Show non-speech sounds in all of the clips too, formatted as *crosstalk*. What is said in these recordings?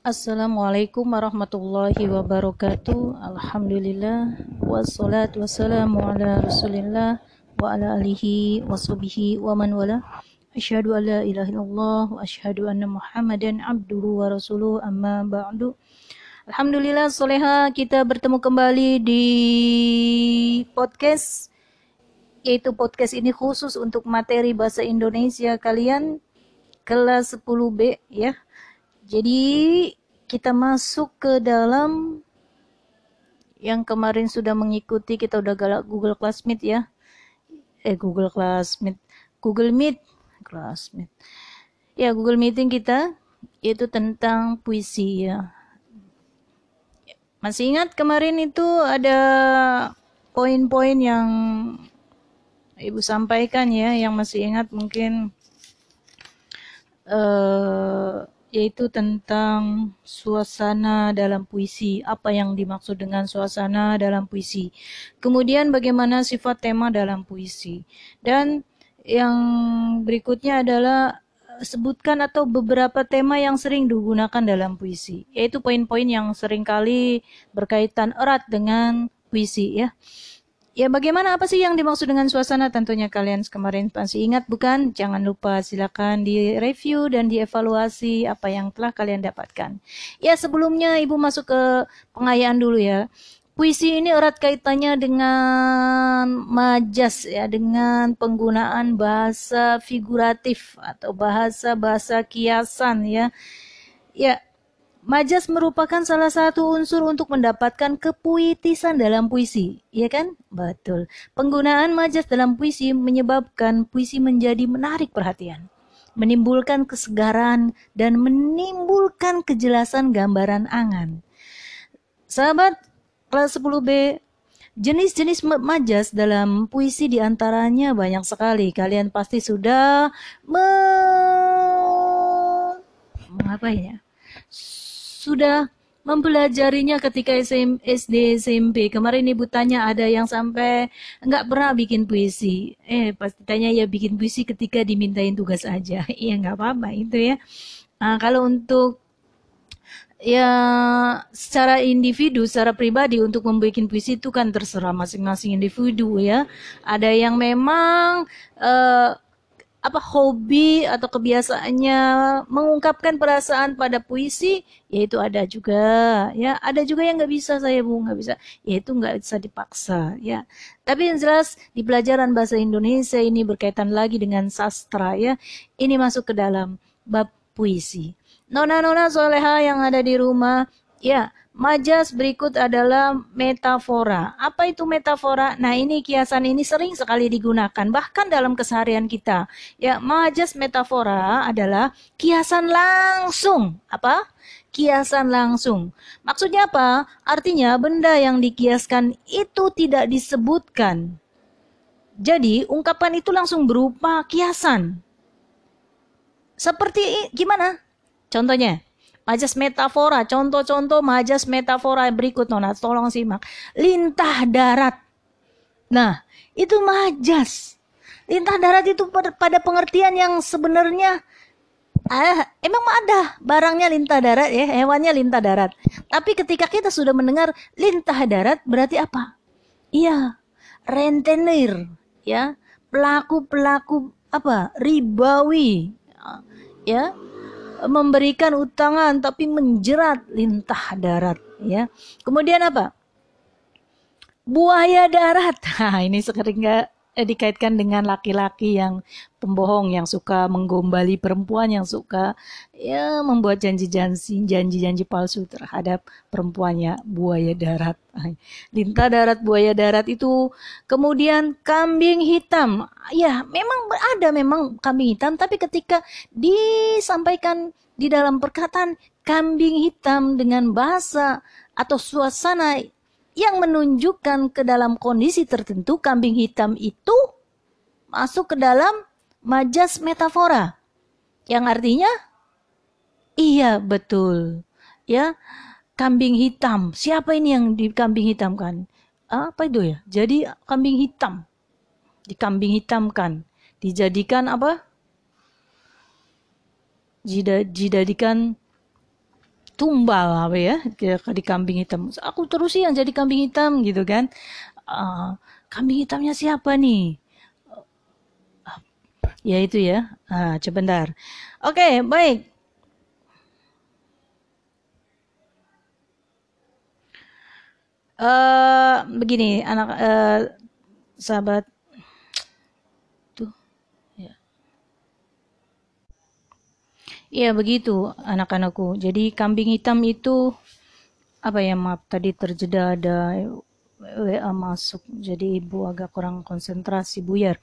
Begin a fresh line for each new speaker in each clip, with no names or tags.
Assalamualaikum warahmatullahi wabarakatuh. Alhamdulillah wassalatu wassalamu ala Rasulillah wa ala alihi washabihi wa man wala. Asyhadu an la ilaha illallah wa asyhadu anna Muhammadan abduhu wa rasuluh amma ba'du. Alhamdulillah soleha kita bertemu kembali di podcast yaitu podcast ini khusus untuk materi bahasa Indonesia kalian kelas 10B ya jadi kita masuk ke dalam yang kemarin sudah mengikuti kita udah galak Google Classmeet ya. Eh Google Classmeet, Google Meet, Classmeet. Ya Google Meeting kita itu tentang puisi ya. Masih ingat kemarin itu ada poin-poin yang Ibu sampaikan ya, yang masih ingat mungkin uh, yaitu tentang suasana dalam puisi. Apa yang dimaksud dengan suasana dalam puisi? Kemudian bagaimana sifat tema dalam puisi? Dan yang berikutnya adalah eh, sebutkan atau beberapa tema yang sering digunakan dalam puisi, yaitu poin-poin yang sering kali berkaitan erat dengan puisi ya. Ya bagaimana apa sih yang dimaksud dengan suasana tentunya kalian kemarin pasti ingat bukan? Jangan lupa silakan di review dan dievaluasi apa yang telah kalian dapatkan. Ya sebelumnya ibu masuk ke pengayaan dulu ya. Puisi ini erat kaitannya dengan majas ya, dengan penggunaan bahasa figuratif atau bahasa-bahasa kiasan ya. Ya, Majas merupakan salah satu unsur untuk mendapatkan kepuitisan dalam puisi, ya kan? Betul. Penggunaan majas dalam puisi menyebabkan puisi menjadi menarik perhatian, menimbulkan kesegaran dan menimbulkan kejelasan gambaran angan. Sahabat kelas 10B, Jenis-jenis majas dalam puisi di antaranya banyak sekali. Kalian pasti sudah me... mengapa ya? Sudah mempelajarinya ketika SM, SD SMP. Kemarin ibu tanya ada yang sampai nggak pernah bikin puisi. Eh pasti tanya ya bikin puisi ketika dimintain tugas aja. *laughs* Iya nggak apa-apa itu ya. Nah, kalau untuk ya secara individu, secara pribadi untuk membuat puisi itu kan terserah masing-masing individu ya. Ada yang memang uh, apa hobi atau kebiasaannya mengungkapkan perasaan pada puisi yaitu ada juga ya. Ada juga yang nggak bisa saya bu nggak bisa. Yaitu nggak bisa dipaksa ya. Tapi yang jelas di pelajaran bahasa Indonesia ini berkaitan lagi dengan sastra ya. Ini masuk ke dalam bab puisi. Nona-nona soleha yang ada di rumah ya Majas berikut adalah metafora. Apa itu metafora? Nah, ini kiasan ini sering sekali digunakan bahkan dalam keseharian kita. Ya, majas metafora adalah kiasan langsung. Apa? Kiasan langsung. Maksudnya apa? Artinya benda yang dikiaskan itu tidak disebutkan. Jadi, ungkapan itu langsung berupa kiasan. Seperti gimana? Contohnya, Majas metafora, contoh-contoh majas metafora berikut Nona, tolong simak. Lintah darat. Nah, itu majas. Lintah darat itu pada, pengertian yang sebenarnya ah, emang ada barangnya lintah darat ya, hewannya lintah darat. Tapi ketika kita sudah mendengar lintah darat berarti apa? Iya, rentenir ya, pelaku-pelaku apa? ribawi ya memberikan utangan tapi menjerat lintah darat ya. Kemudian apa? Buaya darat. *laughs* Nah, ini sering eh, dikaitkan dengan laki-laki yang pembohong yang suka menggombali perempuan yang suka ya membuat janji-janji janji-janji palsu terhadap perempuannya buaya darat. Lintah darat buaya darat itu kemudian kambing hitam. Ya memang ada memang kambing hitam tapi ketika disampaikan di dalam perkataan kambing hitam dengan bahasa atau suasana yang menunjukkan ke dalam kondisi tertentu kambing hitam itu masuk ke dalam majas metafora. Yang artinya iya betul. Ya, kambing hitam. Siapa ini yang di kambing hitam kan? Apa itu ya? Jadi kambing hitam. Dikambing hitamkan. Dijadikan apa? Jida, dijadikan tumbal apa ya di kambing hitam. Aku terus sih yang jadi kambing hitam gitu kan. Uh, kambing hitamnya siapa nih? Ya itu ya. Ah, sebentar oke okay, baik. Uh, begini anak uh, sahabat tuh ya Iya begitu anak-anakku. Jadi kambing hitam itu apa ya maaf tadi terjeda ada WA masuk jadi ibu agak kurang konsentrasi buyar.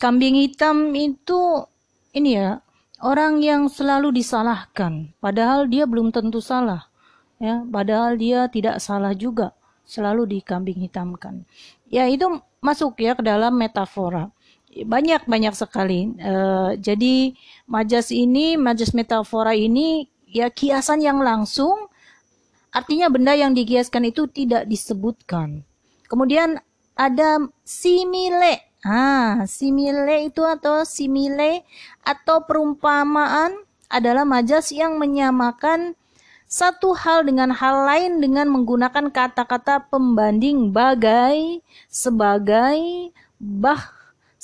Kambing hitam itu ini ya orang yang selalu disalahkan padahal dia belum tentu salah ya padahal dia tidak salah juga selalu dikambing hitamkan. Ya itu masuk ya ke dalam metafora. Banyak banyak sekali. Uh, jadi majas ini, majas metafora ini ya kiasan yang langsung artinya benda yang dikiaskan itu tidak disebutkan. Kemudian ada simile. Ah, simile itu atau simile atau perumpamaan adalah majas yang menyamakan satu hal dengan hal lain dengan menggunakan kata-kata pembanding bagai, sebagai, bah,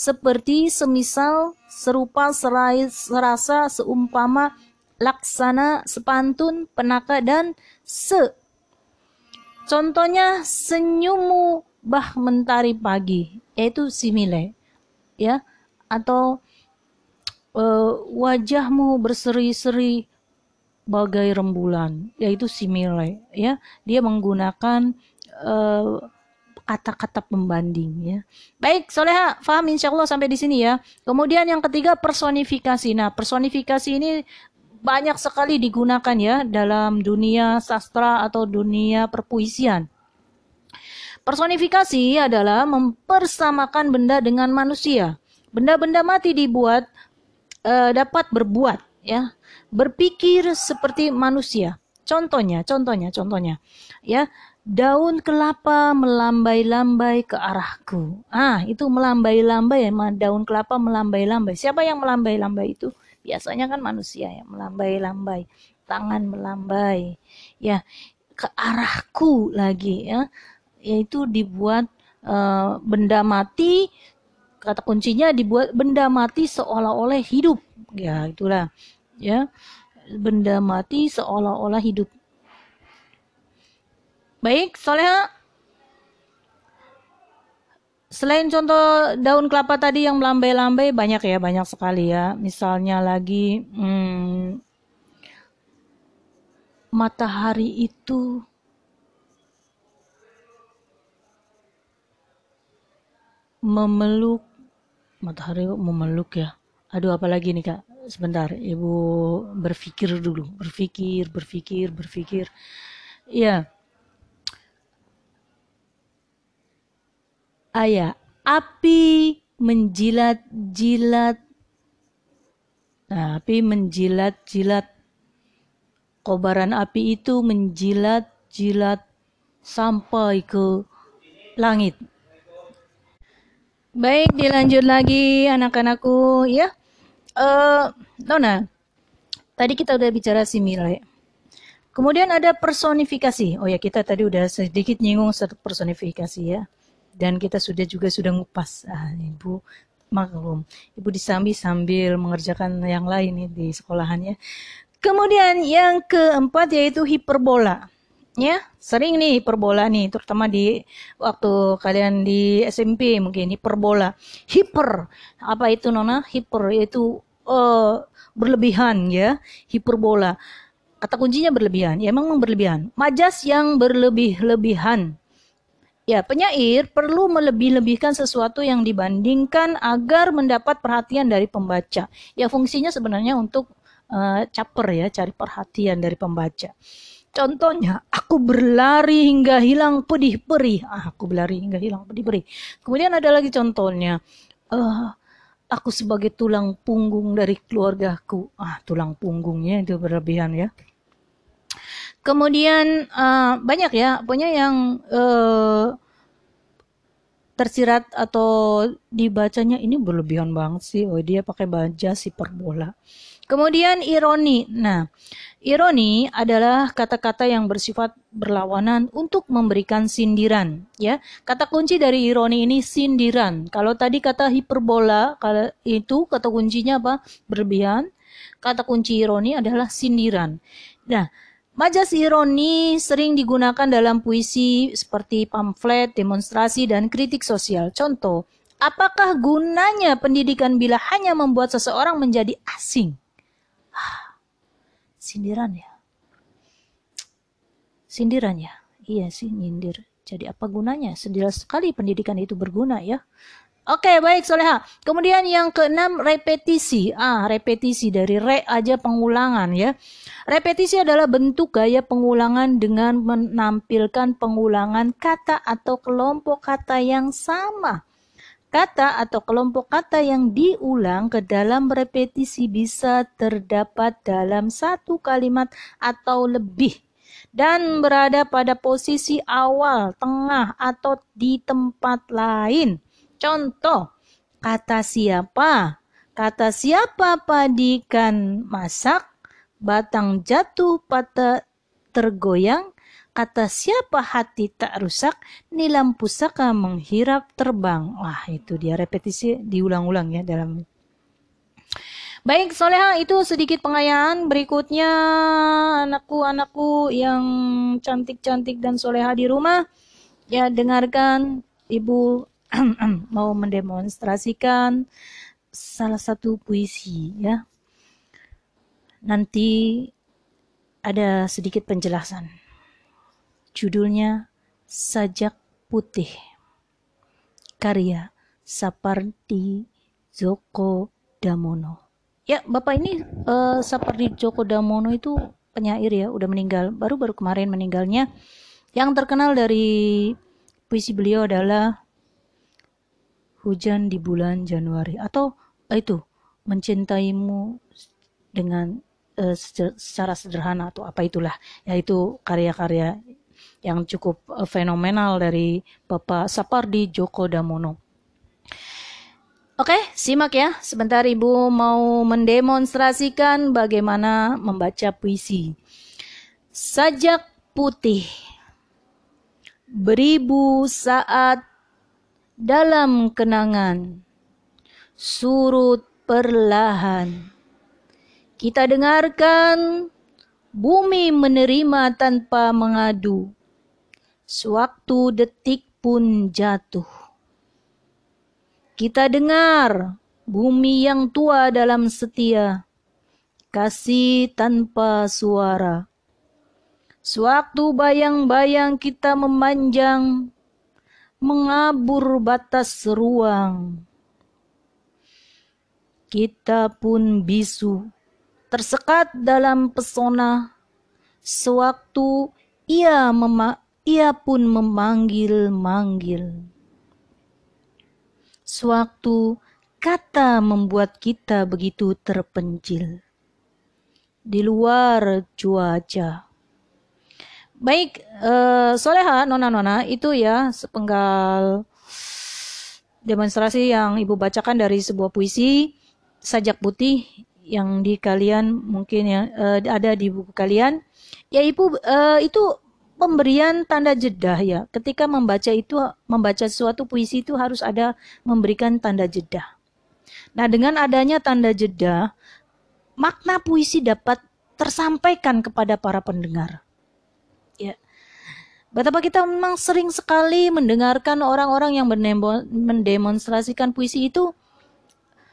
seperti, semisal, serupa, serai, serasa, seumpama, laksana, sepantun, penaka, dan se. Contohnya senyummu bah mentari pagi, yaitu simile, ya, atau uh, wajahmu berseri-seri bagai rembulan yaitu simile ya dia menggunakan eh, kata-kata pembanding ya. Baik soleha faham? Insya Allah sampai di sini ya. Kemudian yang ketiga personifikasi. Nah personifikasi ini banyak sekali digunakan ya dalam dunia sastra atau dunia perpuisian. Personifikasi adalah mempersamakan benda dengan manusia. Benda-benda mati dibuat uh, dapat berbuat ya. Berpikir seperti manusia. Contohnya, contohnya, contohnya, ya daun kelapa melambai-lambai ke arahku. Ah, itu melambai-lambai, ya, daun kelapa melambai-lambai. Siapa yang melambai-lambai itu? Biasanya kan manusia yang melambai-lambai, tangan melambai, ya ke arahku lagi, ya, yaitu dibuat uh, benda mati. Kata kuncinya dibuat benda mati seolah-olah hidup, ya itulah ya benda mati seolah-olah hidup. Baik, Soleha. Selain contoh daun kelapa tadi yang melambai-lambai banyak ya, banyak sekali ya. Misalnya lagi hmm, matahari itu memeluk matahari memeluk ya. Aduh apalagi nih Kak? Sebentar ibu berpikir dulu. Berpikir berpikir berpikir. Ya ayah api menjilat-jilat. Nah, api menjilat-jilat. Kobaran api itu menjilat-jilat sampai ke langit. Baik dilanjut lagi anak-anakku. Ya uh, Nona, tadi kita udah bicara simile. Kemudian ada personifikasi. Oh ya, kita tadi udah sedikit nyinggung personifikasi ya. Dan kita sudah juga sudah ngupas. Ah, Ibu maklum. Ibu disambi sambil mengerjakan yang lain nih di sekolahannya. Kemudian yang keempat yaitu hiperbola. Ya, sering nih hiperbola nih, terutama di waktu kalian di SMP mungkin hiperbola. Hiper, apa itu Nona? Hiper itu uh, berlebihan ya, hiperbola. Kata kuncinya berlebihan. Ya memang berlebihan. Majas yang berlebih-lebihan. Ya, penyair perlu melebih-lebihkan sesuatu yang dibandingkan agar mendapat perhatian dari pembaca. Ya, fungsinya sebenarnya untuk uh, caper ya, cari perhatian dari pembaca. Contohnya, aku berlari hingga hilang pedih perih. Ah, aku berlari hingga hilang pedih perih. Kemudian ada lagi contohnya. Uh, aku sebagai tulang punggung dari keluargaku. Ah, tulang punggungnya itu berlebihan ya. Kemudian uh, banyak ya, punya yang uh, tersirat atau dibacanya ini berlebihan banget sih. Oh, dia pakai baja si perbola. Kemudian ironi. Nah, ironi adalah kata-kata yang bersifat berlawanan untuk memberikan sindiran, ya. Kata kunci dari ironi ini sindiran. Kalau tadi kata hiperbola, kalau itu kata kuncinya apa? Berlebihan. Kata kunci ironi adalah sindiran. Nah, Majas ironi sering digunakan dalam puisi seperti pamflet, demonstrasi, dan kritik sosial. Contoh, apakah gunanya pendidikan bila hanya membuat seseorang menjadi asing? Sindiran ya. Sindiran ya. Iya sih, nyindir. Jadi apa gunanya? Sedih sekali pendidikan itu berguna ya. Oke, baik Soleha. Kemudian yang keenam repetisi. Ah, repetisi dari re aja pengulangan ya. Repetisi adalah bentuk gaya pengulangan dengan menampilkan pengulangan kata atau kelompok kata yang sama. Kata atau kelompok kata yang diulang ke dalam repetisi bisa terdapat dalam satu kalimat atau lebih dan berada pada posisi awal, tengah, atau di tempat lain. Contoh, kata siapa? Kata siapa padikan masak? Batang jatuh pada tergoyang. Kata siapa hati tak rusak? Nilam pusaka menghirap terbang. Wah itu dia repetisi diulang-ulang ya dalam Baik, Soleha itu sedikit pengayaan. Berikutnya anakku-anakku yang cantik-cantik dan soleha di rumah. Ya, dengarkan Ibu *clears throat* mau mendemonstrasikan salah satu puisi ya. Nanti ada sedikit penjelasan. Judulnya Sajak Putih. Karya Sapardi Joko Damono. Ya, Bapak ini uh, Sapardi Joko Damono itu penyair ya, udah meninggal. Baru-baru kemarin meninggalnya. Yang terkenal dari puisi beliau adalah hujan di bulan Januari atau eh, itu mencintaimu dengan uh, secara sederhana atau apa itulah yaitu karya-karya yang cukup uh, fenomenal dari Bapak Sapardi Djoko Damono. Oke, simak ya. Sebentar Ibu mau mendemonstrasikan bagaimana membaca puisi. Sajak putih. Beribu saat dalam kenangan, surut perlahan. Kita dengarkan bumi menerima tanpa mengadu, sewaktu detik pun jatuh. Kita dengar bumi yang tua dalam setia, kasih tanpa suara. Sewaktu bayang-bayang kita memanjang, mengabur batas ruang. Kita pun bisu, tersekat dalam pesona, sewaktu ia mema ia pun memanggil-manggil. Sewaktu kata membuat kita begitu terpencil. Di luar cuaca Baik, uh, Soleha, nona-nona, itu ya sepenggal demonstrasi yang Ibu bacakan dari sebuah puisi sajak putih yang di kalian mungkin ya uh, ada di buku kalian. Ya Ibu uh, itu pemberian tanda jeda ya. Ketika membaca itu membaca suatu puisi itu harus ada memberikan tanda jeda. Nah, dengan adanya tanda jeda, makna puisi dapat tersampaikan kepada para pendengar. Ya. Betapa kita memang sering sekali mendengarkan orang-orang yang mendemonstrasikan puisi itu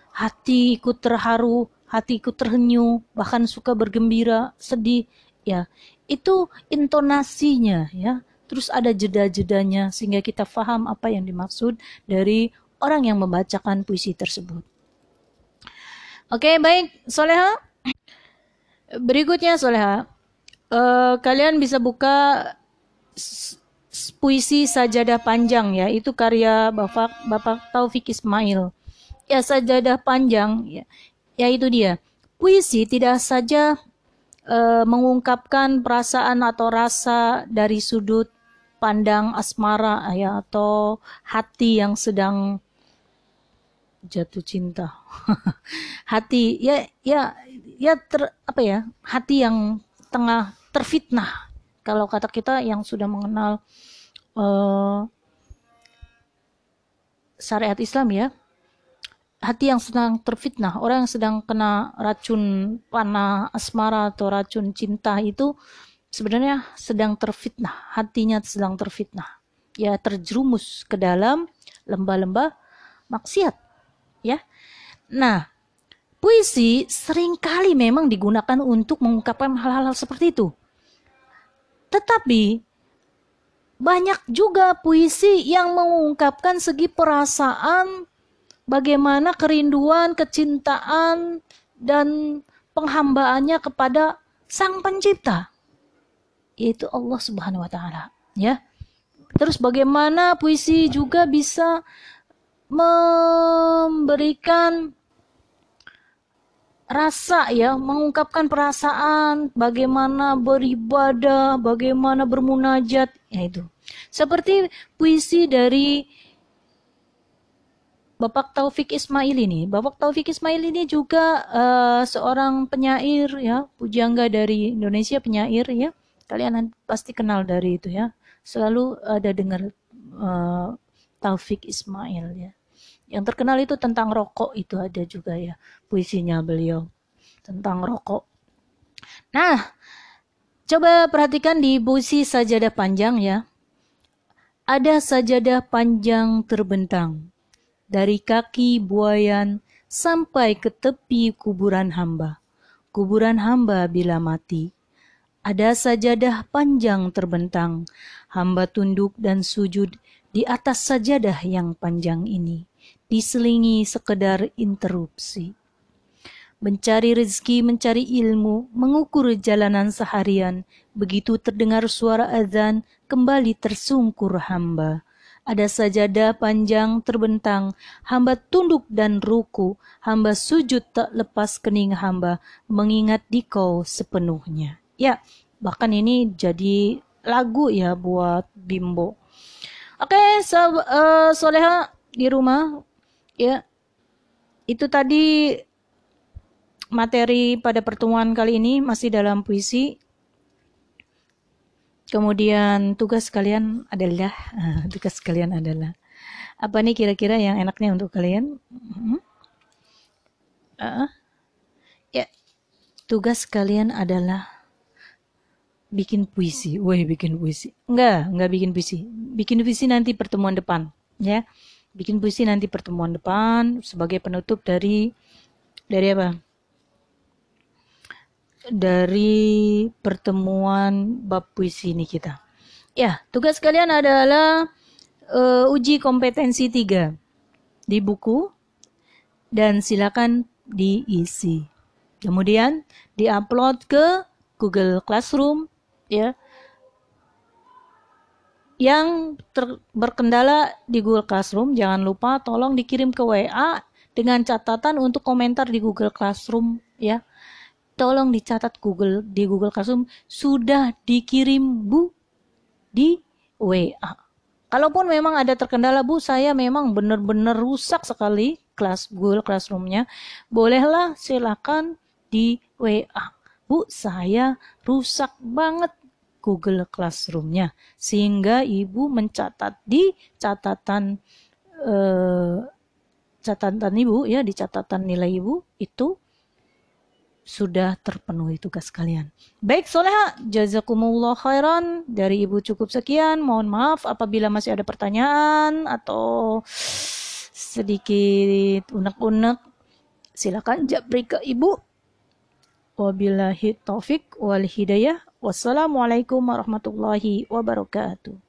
hati ikut terharu, hati ikut terhenyu, bahkan suka bergembira, sedih, ya. Itu intonasinya ya. Terus ada jeda-jedanya sehingga kita paham apa yang dimaksud dari orang yang membacakan puisi tersebut. Oke, baik, Soleha. Berikutnya Soleha, uh, kalian bisa buka puisi sajadah panjang ya itu karya bapak bapak Taufik Ismail ya sajadah panjang ya, ya itu dia puisi tidak saja uh, mengungkapkan perasaan atau rasa dari sudut pandang asmara ya atau hati yang sedang jatuh cinta. *laughs* hati ya ya ya ter apa ya? Hati yang tengah terfitnah. Kalau kata kita yang sudah mengenal uh, syariat Islam ya, hati yang sedang terfitnah, orang yang sedang kena racun panah asmara atau racun cinta itu sebenarnya sedang terfitnah, hatinya sedang terfitnah. Ya terjerumus ke dalam lembah-lembah maksiat. Ya. Nah, puisi sering kali memang digunakan untuk mengungkapkan hal-hal seperti itu. Tetapi banyak juga puisi yang mengungkapkan segi perasaan bagaimana kerinduan, kecintaan, dan penghambaannya kepada Sang Pencipta, yaitu Allah Subhanahu wa Ta'ala. Ya, terus bagaimana puisi juga bisa memberikan rasa ya, mengungkapkan perasaan, bagaimana beribadah, bagaimana bermunajat, ya itu. Seperti puisi dari Bapak Taufik Ismail ini. Bapak Taufik Ismail ini juga uh, seorang penyair ya, pujangga dari Indonesia penyair ya. Kalian pasti kenal dari itu ya. Selalu ada dengar uh, Taufik Ismail ya. Yang terkenal itu tentang rokok itu ada juga ya puisinya beliau tentang rokok. Nah, coba perhatikan di puisi sajadah panjang ya. Ada sajadah panjang terbentang dari kaki buayan sampai ke tepi kuburan hamba. Kuburan hamba bila mati. Ada sajadah panjang terbentang, hamba tunduk dan sujud di atas sajadah yang panjang ini, diselingi sekedar interupsi. Mencari rezeki, mencari ilmu, mengukur jalanan seharian, begitu terdengar suara azan, kembali tersungkur hamba ada sajadah panjang terbentang, hamba tunduk dan ruku, hamba sujud tak lepas kening hamba, mengingat dikau sepenuhnya. Ya, bahkan ini jadi lagu ya buat Bimbo. Oke, so, uh, Soleha di rumah, ya, itu tadi materi pada pertemuan kali ini masih dalam puisi Kemudian tugas kalian adalah uh, tugas kalian adalah apa nih kira-kira yang enaknya untuk kalian? Hmm? Uh, ya, tugas kalian adalah bikin puisi. Woi, bikin puisi. Enggak, enggak bikin puisi. Bikin puisi nanti pertemuan depan, ya. Bikin puisi nanti pertemuan depan sebagai penutup dari dari apa? Dari pertemuan bab puisi ini kita. Ya, tugas kalian adalah uh, uji kompetensi tiga di buku dan silakan diisi. Kemudian diupload ke Google Classroom ya. Yang ter, berkendala di Google Classroom jangan lupa tolong dikirim ke WA dengan catatan untuk komentar di Google Classroom ya tolong dicatat Google di Google Classroom sudah dikirim Bu di WA. Kalaupun memang ada terkendala Bu, saya memang benar-benar rusak sekali kelas Google Classroomnya, bolehlah silakan di WA. Bu, saya rusak banget Google Classroomnya, sehingga Ibu mencatat di catatan eh, catatan Ibu ya, di catatan nilai Ibu itu sudah terpenuhi tugas kalian. Baik, Soleha, jazakumullah khairan. Dari Ibu cukup sekian. Mohon maaf apabila masih ada pertanyaan atau sedikit unek-unek. Silakan jabri ke Ibu. Wabillahi taufik wal hidayah. Wassalamualaikum warahmatullahi wabarakatuh.